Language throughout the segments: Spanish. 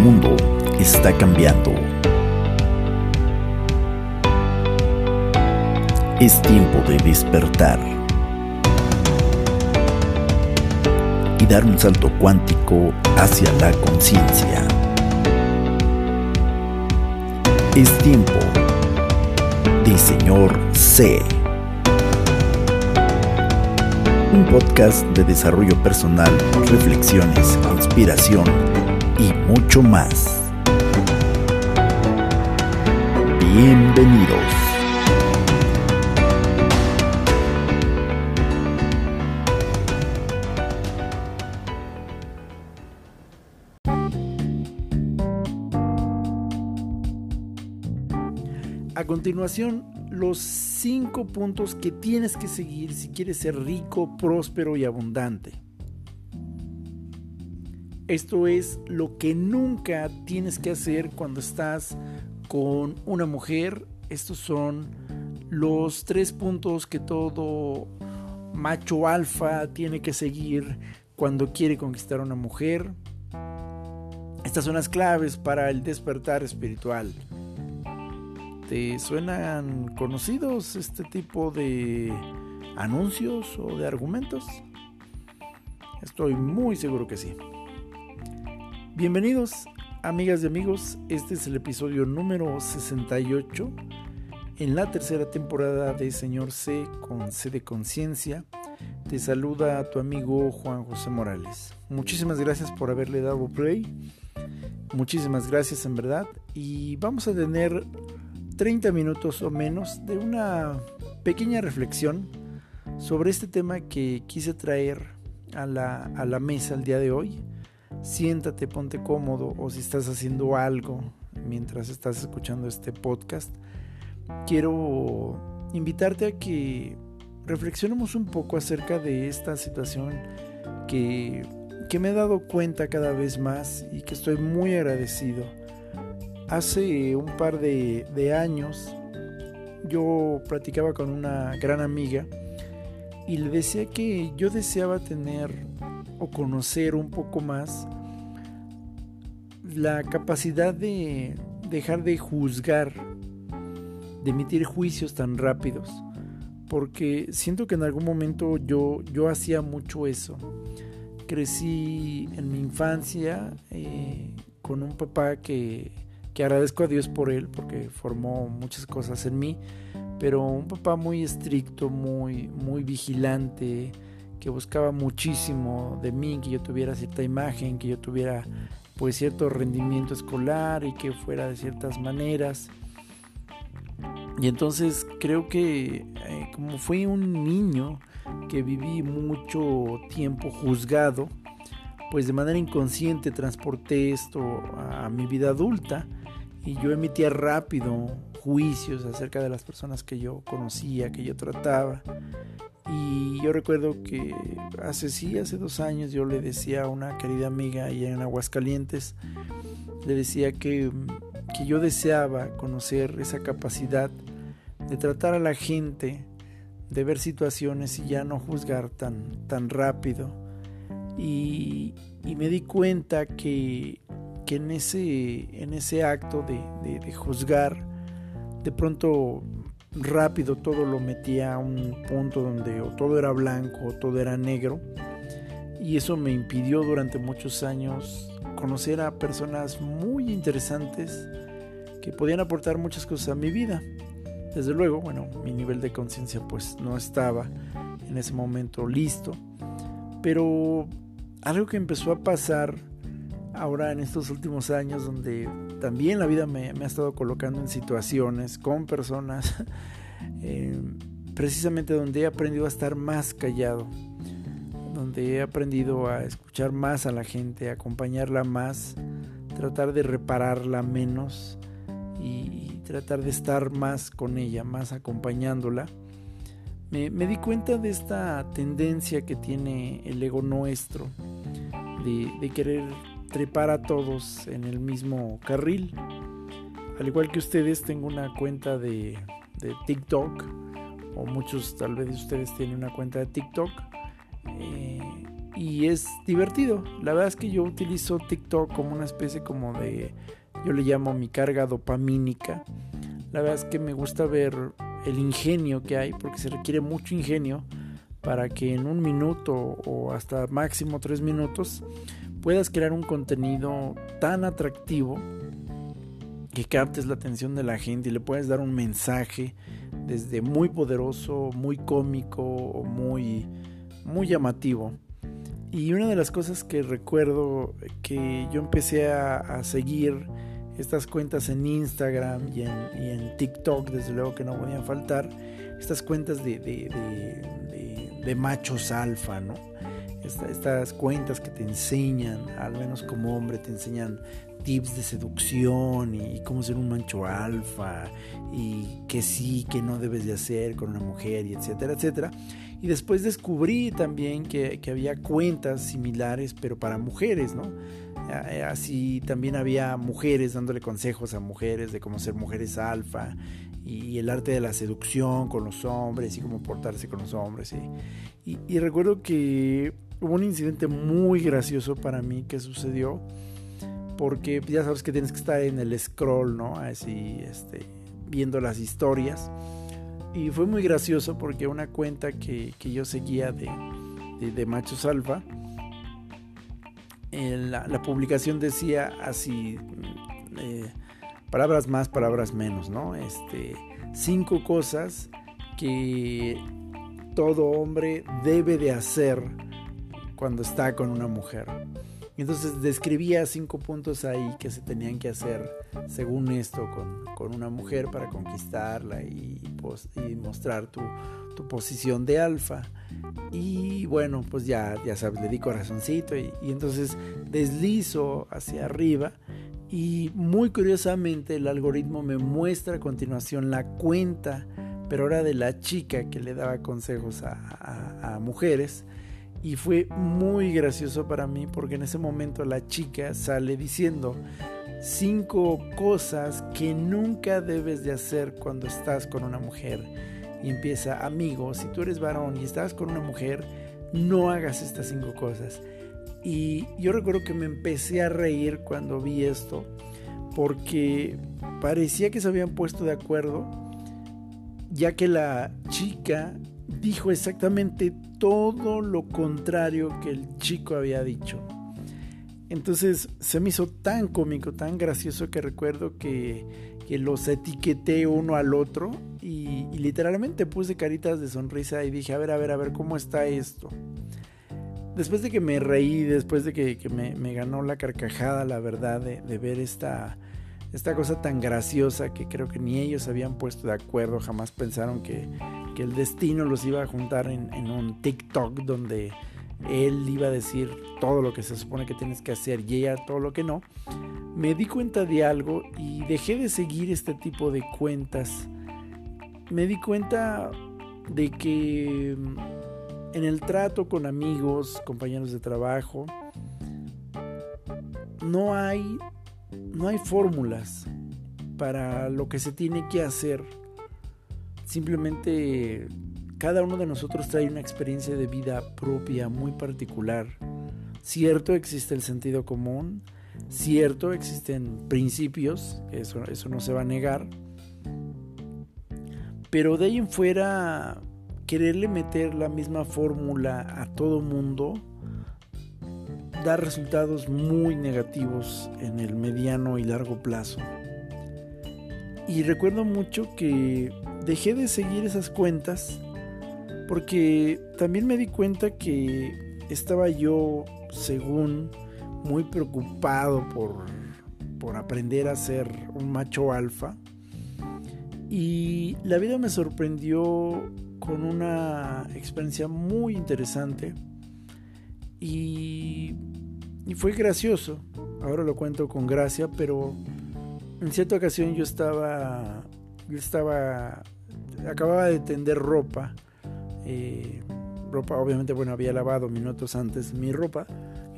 mundo está cambiando. Es tiempo de despertar y dar un salto cuántico hacia la conciencia. Es tiempo de Señor C. Un podcast de desarrollo personal, reflexiones, inspiración mucho más. Bienvenidos. A continuación, los cinco puntos que tienes que seguir si quieres ser rico, próspero y abundante. Esto es lo que nunca tienes que hacer cuando estás con una mujer. Estos son los tres puntos que todo macho alfa tiene que seguir cuando quiere conquistar a una mujer. Estas son las claves para el despertar espiritual. ¿Te suenan conocidos este tipo de anuncios o de argumentos? Estoy muy seguro que sí. Bienvenidos, amigas y amigos. Este es el episodio número 68 en la tercera temporada de Señor C con C de Conciencia. Te saluda tu amigo Juan José Morales. Muchísimas gracias por haberle dado play. Muchísimas gracias en verdad. Y vamos a tener 30 minutos o menos de una pequeña reflexión sobre este tema que quise traer a la, a la mesa el día de hoy siéntate, ponte cómodo o si estás haciendo algo mientras estás escuchando este podcast, quiero invitarte a que reflexionemos un poco acerca de esta situación que, que me he dado cuenta cada vez más y que estoy muy agradecido. Hace un par de, de años yo platicaba con una gran amiga y le decía que yo deseaba tener o conocer un poco más la capacidad de dejar de juzgar, de emitir juicios tan rápidos, porque siento que en algún momento yo, yo hacía mucho eso. Crecí en mi infancia eh, con un papá que, que agradezco a Dios por él, porque formó muchas cosas en mí, pero un papá muy estricto, muy, muy vigilante, que buscaba muchísimo de mí, que yo tuviera cierta imagen, que yo tuviera pues cierto rendimiento escolar y que fuera de ciertas maneras. Y entonces creo que eh, como fui un niño que viví mucho tiempo juzgado, pues de manera inconsciente transporté esto a mi vida adulta y yo emitía rápido juicios acerca de las personas que yo conocía, que yo trataba. Y yo recuerdo que hace sí, hace dos años yo le decía a una querida amiga allá en Aguascalientes, le decía que, que yo deseaba conocer esa capacidad de tratar a la gente, de ver situaciones y ya no juzgar tan, tan rápido. Y, y me di cuenta que, que en, ese, en ese acto de, de juzgar, de pronto rápido todo lo metía a un punto donde o todo era blanco o todo era negro y eso me impidió durante muchos años conocer a personas muy interesantes que podían aportar muchas cosas a mi vida. Desde luego, bueno, mi nivel de conciencia pues no estaba en ese momento listo, pero algo que empezó a pasar ahora en estos últimos años donde también la vida me, ha estado colocando en situaciones con personas eh, precisamente donde he aprendido a estar más callado, donde he aprendido a escuchar más a la gente, acompañarla más, tratar de repararla menos y tratar de estar más con ella, más acompañándola. Me, di cuenta de esta tendencia que tiene el ego nuestro de querer trepar a todos en el mismo carril. Al igual que ustedes, tengo una cuenta de, TikTok, o muchos tal vez ustedes tienen una cuenta de TikTok. Eh, y es divertido. La verdad es que yo utilizo TikTok como una especie como de, yo le llamo mi carga dopamínica. La verdad es que me gusta ver el ingenio que hay, porque se requiere mucho ingenio para que en un minuto o hasta máximo tres minutos puedas crear un contenido tan atractivo que captes la atención de la gente y le puedes dar un mensaje desde muy poderoso, muy cómico o muy, muy llamativo. Y una de las cosas que recuerdo que yo empecé a, seguir estas cuentas en Instagram y en, TikTok, desde luego que no podían faltar, estas cuentas de, de, machos alfa, ¿no? Estas cuentas que te enseñan, al menos como hombre, te enseñan tips de seducción y, cómo ser un macho alfa y que sí, que no debes de hacer con una mujer y etcétera, etcétera. Y después descubrí también que, había cuentas similares, pero para mujeres, ¿no? Así también había mujeres dándole consejos a mujeres de cómo ser mujeres alfa y el arte de la seducción con los hombres y cómo portarse con los hombres. Y, y recuerdo que hubo un incidente muy gracioso para mí que sucedió porque ya sabes que tienes que estar en el scroll, ¿no? Así, este, viendo las historias. Y fue muy gracioso porque una cuenta que, yo seguía de, de, Machos Alfa, en la, publicación decía así, eh, palabras más, palabras menos, ¿no? Este, cinco cosas que todo hombre debe de hacer cuando está con una mujer. Entonces describía cinco puntos ahí que se tenían que hacer según esto con, una mujer para conquistarla y, mostrar tu, posición de alfa. Y bueno, pues ya, ya sabes, le di corazoncito y, y entonces deslizo hacia arriba y muy curiosamente el algoritmo me muestra a continuación la cuenta, pero ahora de la chica que le daba consejos a mujeres y fue muy gracioso para mí porque en ese momento la chica sale diciendo cinco cosas que nunca debes de hacer cuando estás con una mujer. Y empieza, amigo, si tú eres varón y estás con una mujer, no hagas estas cinco cosas. Y yo recuerdo que me empecé a reír cuando vi esto porque parecía que se habían puesto de acuerdo ya que la chica dijo exactamente todo lo contrario que el chico había dicho. Entonces se me hizo tan cómico, tan gracioso que recuerdo que, los etiqueté uno al otro y, literalmente puse caritas de sonrisa y dije, a ver, a ver, a ver, ¿cómo está esto? Después de que me reí, después de que, me, ganó la carcajada, la verdad, de, ver esta, esta cosa tan graciosa que creo que ni ellos habían puesto de acuerdo, jamás pensaron que, que el destino los iba a juntar en, un TikTok donde él iba a decir todo lo que se supone que tienes que hacer y ella todo lo que no, me di cuenta de algo y dejé de seguir este tipo de cuentas. Me di cuenta de que mm, en el trato con amigos, compañeros de trabajo, no hay no hay fórmulas para lo que se tiene que hacer Simplemente cada uno de nosotros trae una experiencia de vida propia muy particular. Cierto, existe el sentido común, cierto, existen principios, eso, eso no se va a negar, pero de ahí en fuera, quererle meter la misma fórmula a todo mundo da resultados muy negativos en el mediano y largo plazo. Y recuerdo mucho que dejé de seguir esas cuentas porque también me di cuenta que estaba yo, según, muy preocupado por, por aprender a ser un macho alfa. Y la vida me sorprendió con una experiencia muy interesante y, y, fue gracioso. Ahora lo cuento con gracia, pero en cierta ocasión yo estaba yo estaba, acababa de tender ropa, eh, ropa obviamente, bueno, había lavado minutos antes mi ropa,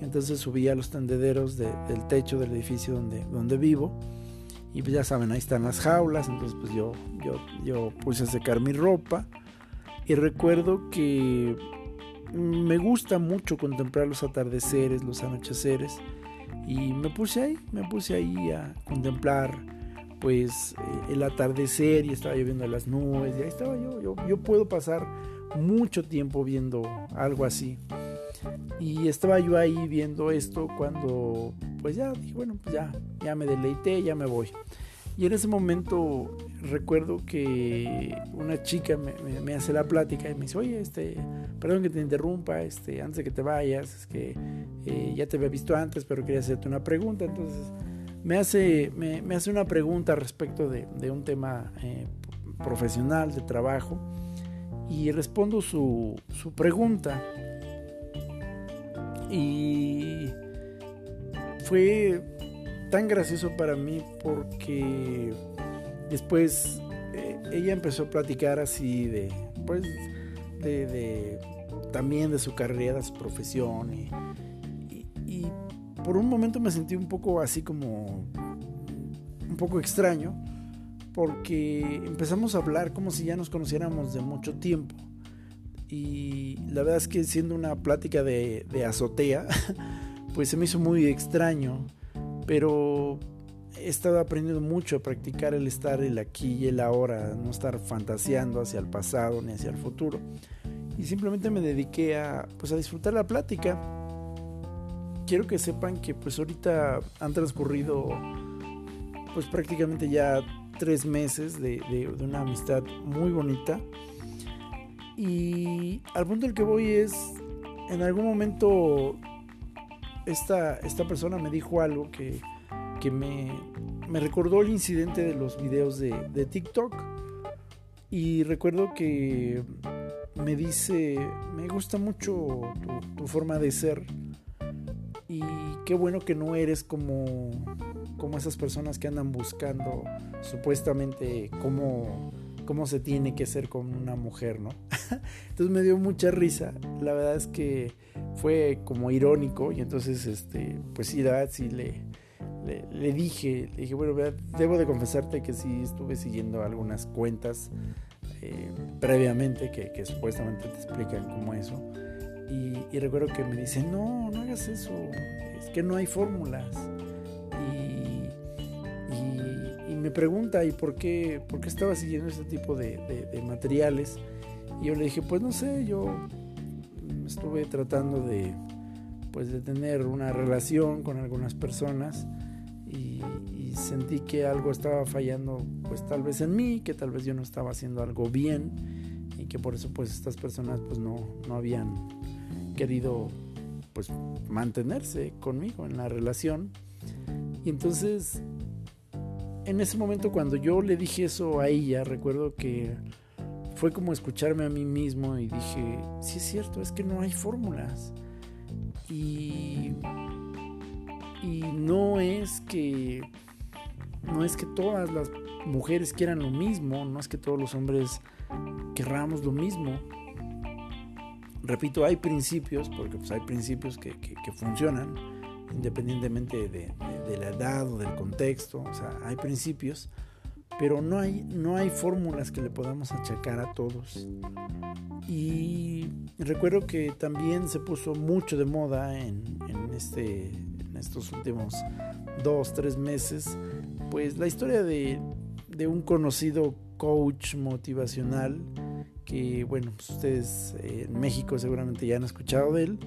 entonces subí a los tendederos del techo del edificio donde, donde vivo, y pues ya saben, ahí están las jaulas, entonces pues yo, yo, yo puse a secar mi ropa, y recuerdo que me gusta mucho contemplar los atardeceres, los anocheceres y me puse ahí, me puse ahí a contemplar pues eh, el atardecer y estaba yo viendo las nubes y ahí estaba yo, yo, yo puedo pasar mucho tiempo viendo algo así y estaba yo ahí viendo esto cuando pues ya dije bueno pues ya, ya me deleité, ya me voy y en ese momento recuerdo que una chica me, hace la plática y me dice, oye, este, perdón que te interrumpa, este, antes de que te vayas, es que eh, ya te había visto antes, pero quería hacerte una pregunta. Entonces me hace, me, hace una pregunta respecto de, un tema eh, profesional, de trabajo, y respondo su, su pregunta. Y fue tan gracioso para mí porque después eh, ella empezó a platicar así de, pues, de, también de su carrera, de su profesión por un momento me sentí un poco así como un poco extraño porque empezamos a hablar como si ya nos conociéramos de mucho tiempo y la verdad es que siendo una plática de, azotea pues se me hizo muy extraño pero he estado aprendiendo mucho a practicar el estar el aquí y el ahora, no estar fantaseando hacia el pasado ni hacia el futuro. Y simplemente me dediqué a, pues, a disfrutar la plática. Quiero que sepan que pues ahorita han transcurrido pues prácticamente ya tres meses de, de una amistad muy bonita. Y al punto al que voy es, en algún momento esta, esta persona me dijo algo que, me, recordó el incidente de los videos de, TikTok. Y recuerdo que me dice, me gusta mucho tu, forma de ser. Qué bueno que no eres como, como esas personas que andan buscando supuestamente cómo, cómo se tiene que ser con una mujer, ¿no? entonces me dio mucha risa. La verdad es que fue como irónico y entonces, este, pues sí, la verdad sí le, le, dije, le dije, bueno, debo de confesarte que sí estuve siguiendo algunas cuentas eh, previamente que, que, supuestamente te explican cómo eso. Y, y, recuerdo que me dice, no, no hagas eso, es que no hay fórmulas. Y, y, me pregunta, ¿y por qué, por qué estaba siguiendo este tipo de, de, materiales? Y yo le dije, pues no sé, yo estuve tratando de pues de tener una relación con algunas personas y, sentí que algo estaba fallando pues tal vez en mí, que tal vez yo no estaba haciendo algo bien y que por eso pues estas personas pues no, no habían querido pues mantenerse conmigo en la relación y entonces en ese momento cuando yo le dije eso a ella recuerdo que fue como escucharme a mí mismo y dije, sí es cierto, es que no hay fórmulas. Y, y no es que no es que todas las mujeres quieran lo mismo, no es que todos los hombres querramos lo mismo. Repito, hay principios, porque pues hay principios que, funcionan independientemente de, de, la edad o del contexto, o sea, hay principios pero no hay, no hay fórmulas que le podamos achacar a todos. Y recuerdo que también se puso mucho de moda en, este, en estos últimos dos, tres meses, pues la historia de, un conocido coach motivacional que, bueno, pues ustedes en México seguramente ya han escuchado de él.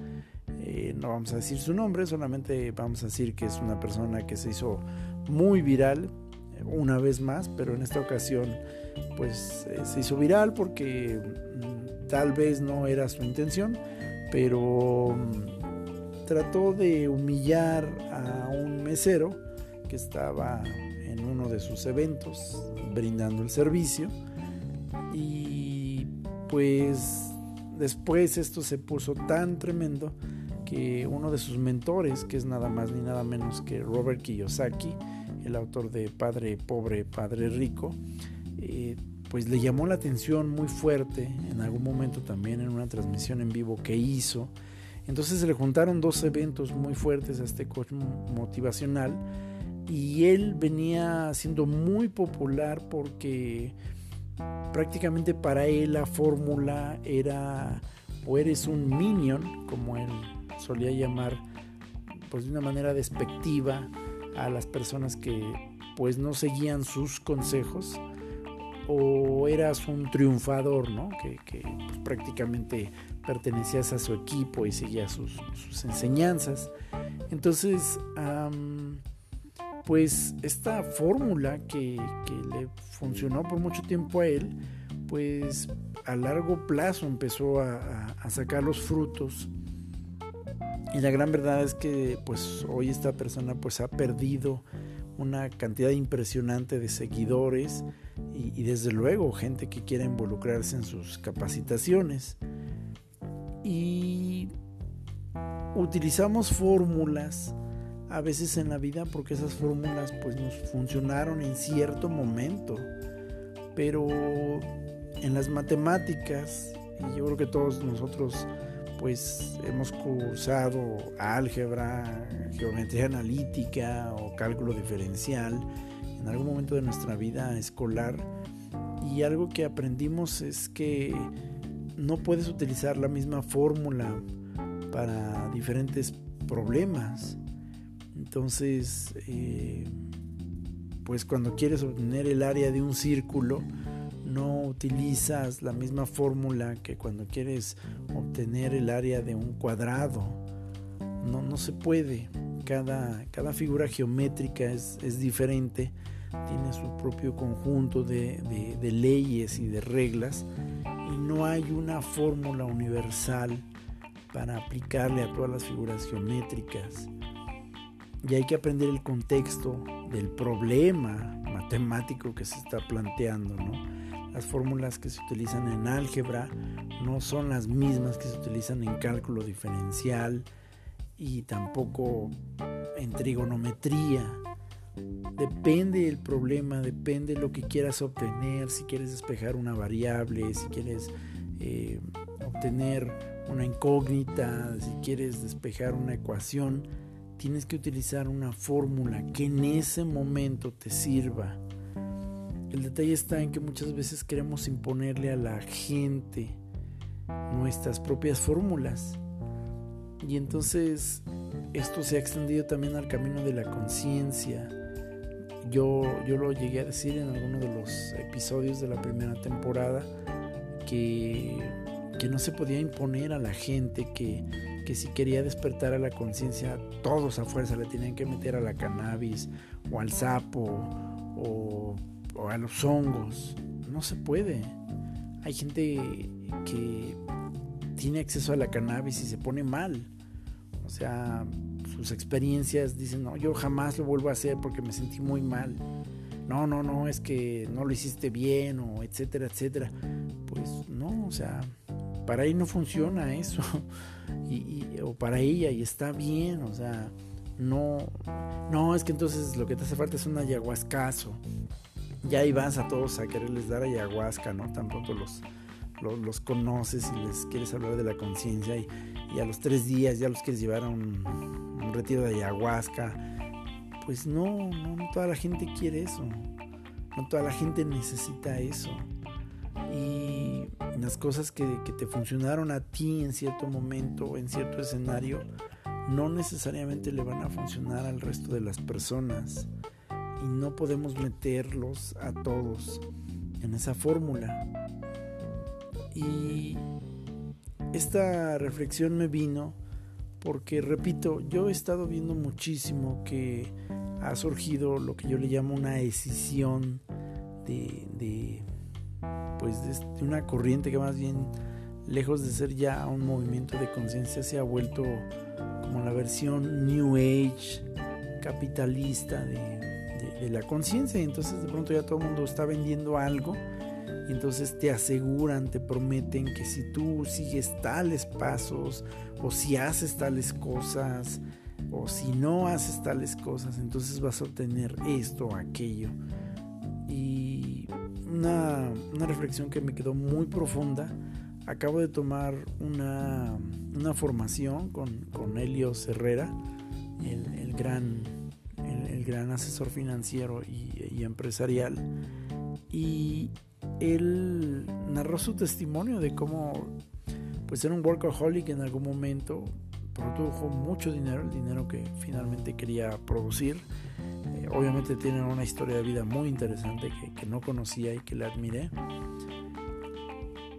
Eh, no vamos a decir su nombre, solamente vamos a decir que es una persona que se hizo muy viral una vez más, pero en esta ocasión pues eh, se hizo viral porque mm, tal vez no era su intención, pero mm, trató de humillar a un mesero que estaba en uno de sus eventos brindando el servicio y pues después esto se puso tan tremendo que uno de sus mentores, que es nada más ni nada menos que Robert Kiyosaki, el autor de Padre Pobre, Padre Rico, eh, pues le llamó la atención muy fuerte en algún momento también en una transmisión en vivo que hizo. Entonces se le juntaron dos eventos muy fuertes a este coach motivacional y él venía siendo muy popular porque prácticamente para él la fórmula era o eres un minion, como él solía llamar, pues de una manera despectiva a las personas que pues no seguían sus consejos, o eras un triunfador, ¿no? Que, pues, prácticamente pertenecías a su equipo y seguías sus, enseñanzas. Entonces, pues esta fórmula que, le funcionó por mucho tiempo a él, pues a largo plazo empezó a, sacar los frutos. Y la gran verdad es que pues hoy esta persona pues ha perdido una cantidad impresionante de seguidores y, y, desde luego gente que quiera involucrarse en sus capacitaciones. Y utilizamos fórmulas a veces en la vida porque esas fórmulas pues nos funcionaron en cierto momento. Pero en las matemáticas, y yo creo que todos nosotros pues hemos cursado álgebra, geometría analítica o cálculo diferencial en algún momento de nuestra vida escolar y algo que aprendimos es que no puedes utilizar la misma fórmula para diferentes problemas. Entonces, eh, pues cuando quieres obtener el área de un círculo, no utilizas la misma fórmula que cuando quieres obtener el área de un cuadrado. No, no se puede. Cada, cada figura geométrica es, diferente, tiene su propio conjunto de, de leyes y de reglas y no hay una fórmula universal para aplicarle a todas las figuras geométricas y hay que aprender el contexto del problema matemático que se está planteando. ¿no? Las fórmulas que se utilizan en álgebra no son las mismas que se utilizan en cálculo diferencial y tampoco en trigonometría. Depende del problema, depende de lo que quieras obtener, si quieres despejar una variable, si quieres eh, obtener una incógnita, si quieres despejar una ecuación tienes que utilizar una fórmula que en ese momento te sirva. El detalle está en que muchas veces queremos imponerle a la gente nuestras propias fórmulas. Y entonces esto se ha extendido también al camino de la conciencia. Yo, yo lo llegué a decir en alguno de los episodios de la primera temporada que, que no se podía imponer a la gente que que si quería despertar a la conciencia, todos a fuerza le tenían que meter a la cannabis o al sapo o, a los hongos. No se puede. Hay gente que tiene acceso a la cannabis y se pone mal. O sea, sus experiencias dicen, no, yo jamás lo vuelvo a hacer porque me sentí muy mal. No, no, no, es que no lo hiciste bien o etcétera, etcétera. Pues no, o sea, para ahí no funciona eso. Y, o para ella y está bien, o sea, no, no, es que entonces lo que te hace falta es un ayahuascazo. Ya ahí vas a todos a quererles dar ayahuasca, ¿no? Tan pronto los, los, conoces y les quieres hablar de la conciencia y, a los tres días ya los quieres llevar a un, un retiro de ayahuasca. Pues no, no, no toda la gente quiere eso. No toda la gente necesita eso. Y las cosas que, te funcionaron a ti en cierto momento, en cierto escenario, no necesariamente le van a funcionar al resto de las personas. Y no podemos meterlos a todos en esa fórmula. Y esta reflexión me vino porque, repito, yo he estado viendo muchísimo que ha surgido lo que yo le llamo una decisión de pues de una corriente que más bien lejos de ser ya un movimiento de conciencia se ha vuelto como la versión New Age capitalista de, la conciencia. Y entonces de pronto ya todo el mundo está vendiendo algo y entonces te aseguran, te prometen que si tú sigues tales pasos o si haces tales cosas o si no haces tales cosas entonces vas a obtener esto o aquello una, reflexión que me quedó muy profunda. Acabo de tomar una, formación con, con Helios Herrera, el, gran, el, gran asesor financiero y, empresarial. Y él narró su testimonio de cómo pues era un workaholic en algún momento, produjo mucho dinero, el dinero que finalmente quería producir. Obviamente tiene una historia de vida muy interesante que, no conocía y que le admiré.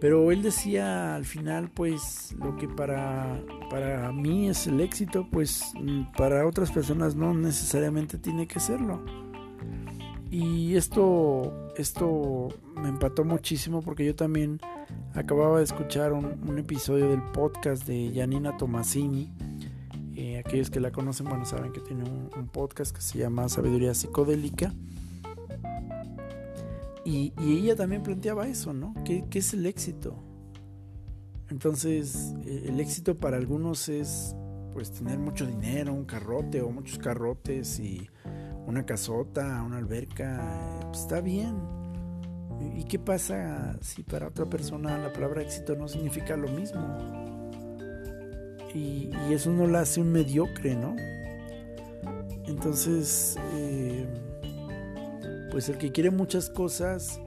Pero él decía al final, pues lo que para, para mí es el éxito, pues mm, para otras personas no necesariamente tiene que serlo. Y esto, esto me empató muchísimo porque yo también acababa de escuchar un, episodio del podcast de Janina Tomasini. Eh, aquellos que la conocen, bueno, saben que tiene un podcast que se llama Sabiduría Psicodélica. Y, ella también planteaba eso, ¿no? ¿Qué, es el éxito? Entonces, e, el éxito para algunos es pues tener mucho dinero, un carrote o muchos carrotes y una casota, una alberca, pues, está bien. ¿Y qué pasa si para otra persona la palabra éxito no significa lo mismo? Y, eso no la hace un mediocre, ¿no? Entonces, eh, pues el que quiere muchas cosas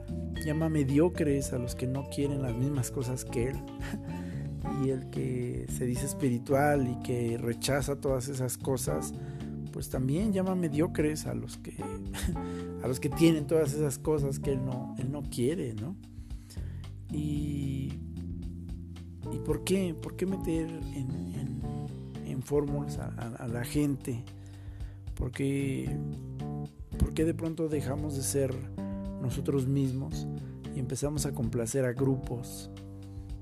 llama mediocres a los que no quieren las mismas cosas que él. y el que se dice espiritual y que rechaza todas esas cosas, pues también llama mediocres a los que a los que tienen todas esas cosas que él no él no quiere, ¿no? Y ¿Y por qué? ¿Por qué meter en, fórmulas a la gente? Porque ¿Por qué de pronto dejamos de ser nosotros mismos y empezamos a complacer a grupos?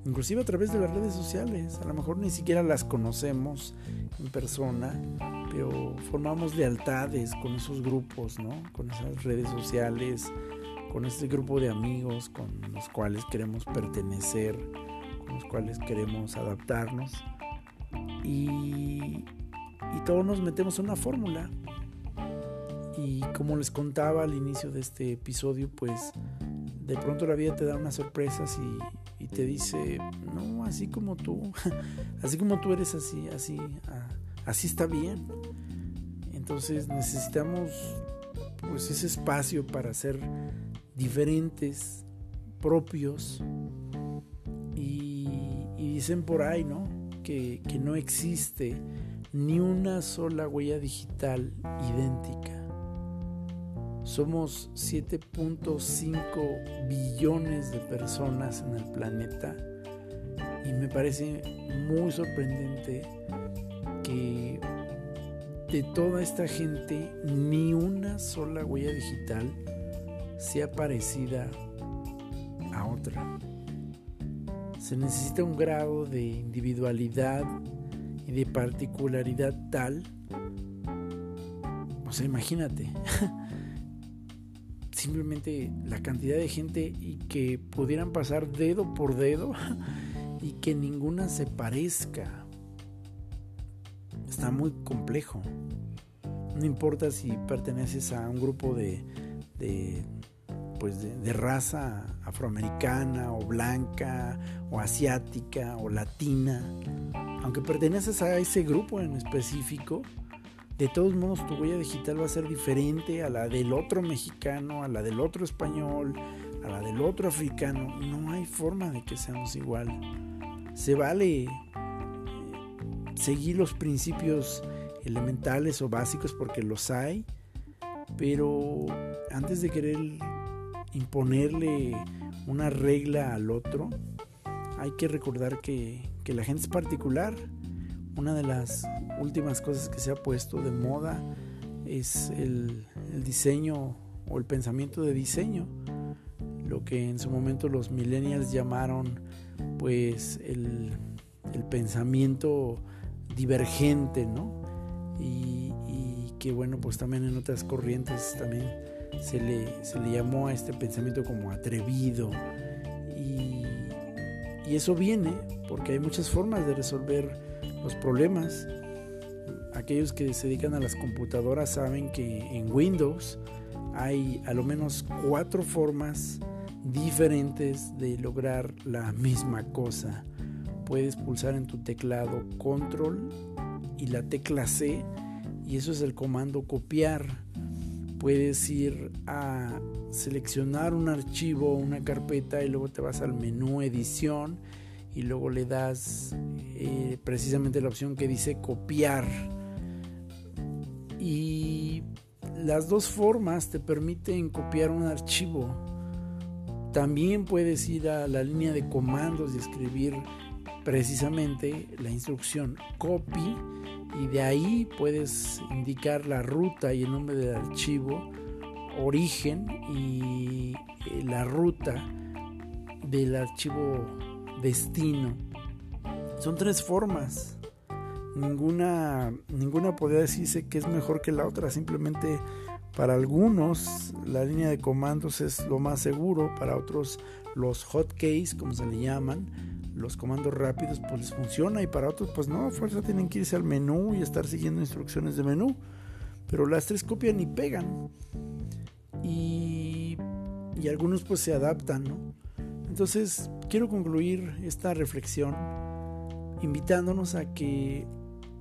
Inclusive a través de las redes sociales. A lo mejor ni siquiera las conocemos en persona, pero formamos lealtades con esos grupos, ¿no? Con esas redes sociales, con este grupo de amigos con los cuales queremos pertenecer, los cuales queremos adaptarnos. Y, y todos nos metemos en una fórmula y como les contaba al inicio de este episodio, pues de pronto la vida te da unas sorpresas y, te dice, no, así como tú, así como tú eres así, así, así está bien. Entonces necesitamos pues ese espacio para ser diferentes, propios. Dicen por ahí, ¿no? Que, que no existe ni una sola huella digital idéntica. Somos 7.5 billones de personas en el planeta y me parece muy sorprendente que de toda esta gente ni una sola huella digital sea parecida a otra. Se necesita un grado de individualidad y de particularidad tal, o sea, imagínate, simplemente la cantidad de gente y que pudieran pasar dedo por dedo y que ninguna se parezca. Está muy complejo. No importa si perteneces a un grupo de, de pues de, raza afroamericana o blanca o asiática o latina, aunque perteneces a ese grupo en específico, de todos modos tu huella digital va a ser diferente a la del otro mexicano, a la del otro español, a la del otro africano. No hay forma de que seamos igual. Se vale eh, seguir los principios elementales o básicos porque los hay, pero antes de querer imponerle una regla al otro, hay que recordar que, que la gente es particular una de las últimas cosas que se ha puesto de moda es el, diseño o el pensamiento de diseño, lo que en su momento los millennials llamaron pues el, pensamiento divergente, ¿no? Y, que bueno, pues también en otras corrientes también se le, se le llamó a este pensamiento como atrevido. Y, y eso viene porque hay muchas formas de resolver los problemas. Aquellos que se dedican a las computadoras saben que en Windows hay a lo menos cuatro formas diferentes de lograr la misma cosa. Puedes pulsar en tu teclado control y la tecla C y eso es el comando copiar. Puedes ir a seleccionar un archivo, una carpeta y luego te vas al menú edición y luego le das eh, precisamente la opción que dice copiar. Y las dos formas te permiten copiar un archivo. También puedes ir a la línea de comandos y escribir precisamente la instrucción copy y de ahí puedes indicar la ruta y el nombre del archivo, origen y eh, la ruta del archivo destino. Son tres formas. Ninguna, ninguna podría decirse que es mejor que la otra. Simplemente para algunos la línea de comandos es lo más seguro. Para otros los hotkeys, como se le llaman, los comandos rápidos, pues les funciona. Y para otros, pues no, fuerza tienen que irse al menú y estar siguiendo instrucciones de menú. Pero las tres copian y pegan. Y, y algunos pues se adaptan. Entonces, quiero concluir esta reflexión invitándonos a que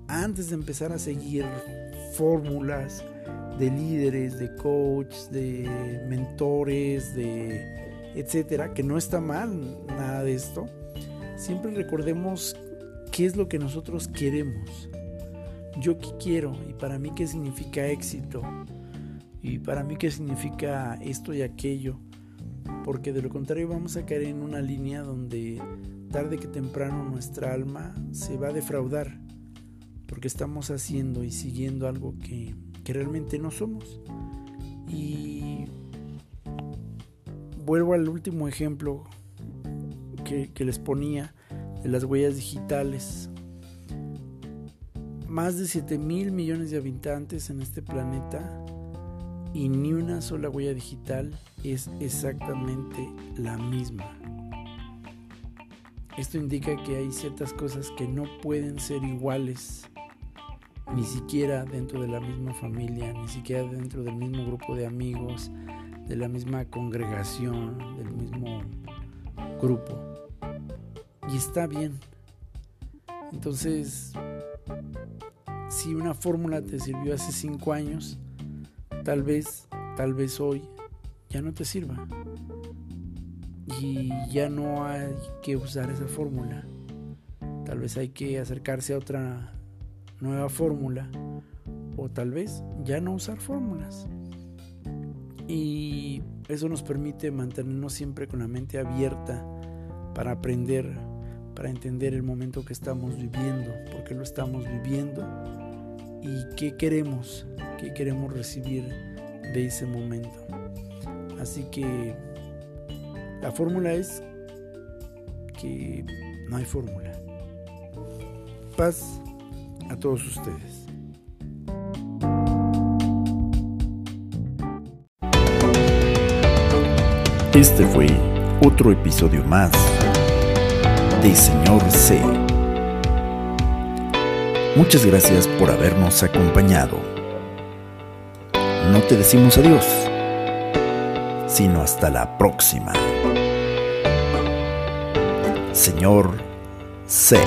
antes de empezar a seguir fórmulas de líderes, de coaches, de mentores, de etcétera, que no está mal nada de esto, siempre recordemos qué es lo que nosotros queremos. Yo qué quiero y para mí qué significa éxito y para mí qué significa esto y aquello porque de lo contrario vamos a caer en una línea donde tarde que temprano nuestra alma se va a defraudar, porque estamos haciendo y siguiendo algo que, realmente no somos. Y vuelvo al último ejemplo que, les ponía de las huellas digitales. Más de 7 mil millones de habitantes en este planeta y ni una sola huella digital es exactamente la misma. Esto indica que hay ciertas cosas que no pueden ser iguales, ni siquiera dentro de la misma familia, ni siquiera dentro del mismo grupo de amigos, de la misma congregación, del mismo grupo. Y está bien. Entonces, si una fórmula te sirvió hace cinco años, tal vez, tal vez hoy ya no te sirva. Y ya no hay que usar esa fórmula. Tal vez hay que acercarse a otra nueva fórmula. O tal vez ya no usar fórmulas. Y eso nos permite mantenernos siempre con la mente abierta para aprender, para entender el momento que estamos viviendo, por qué lo estamos viviendo y qué queremos, qué queremos recibir de ese momento. Así que la fórmula es que no hay fórmula. Paz a todos ustedes. Este fue otro episodio más de Señor C. Muchas gracias por habernos acompañado. No te decimos adiós sino hasta la próxima. Señor C.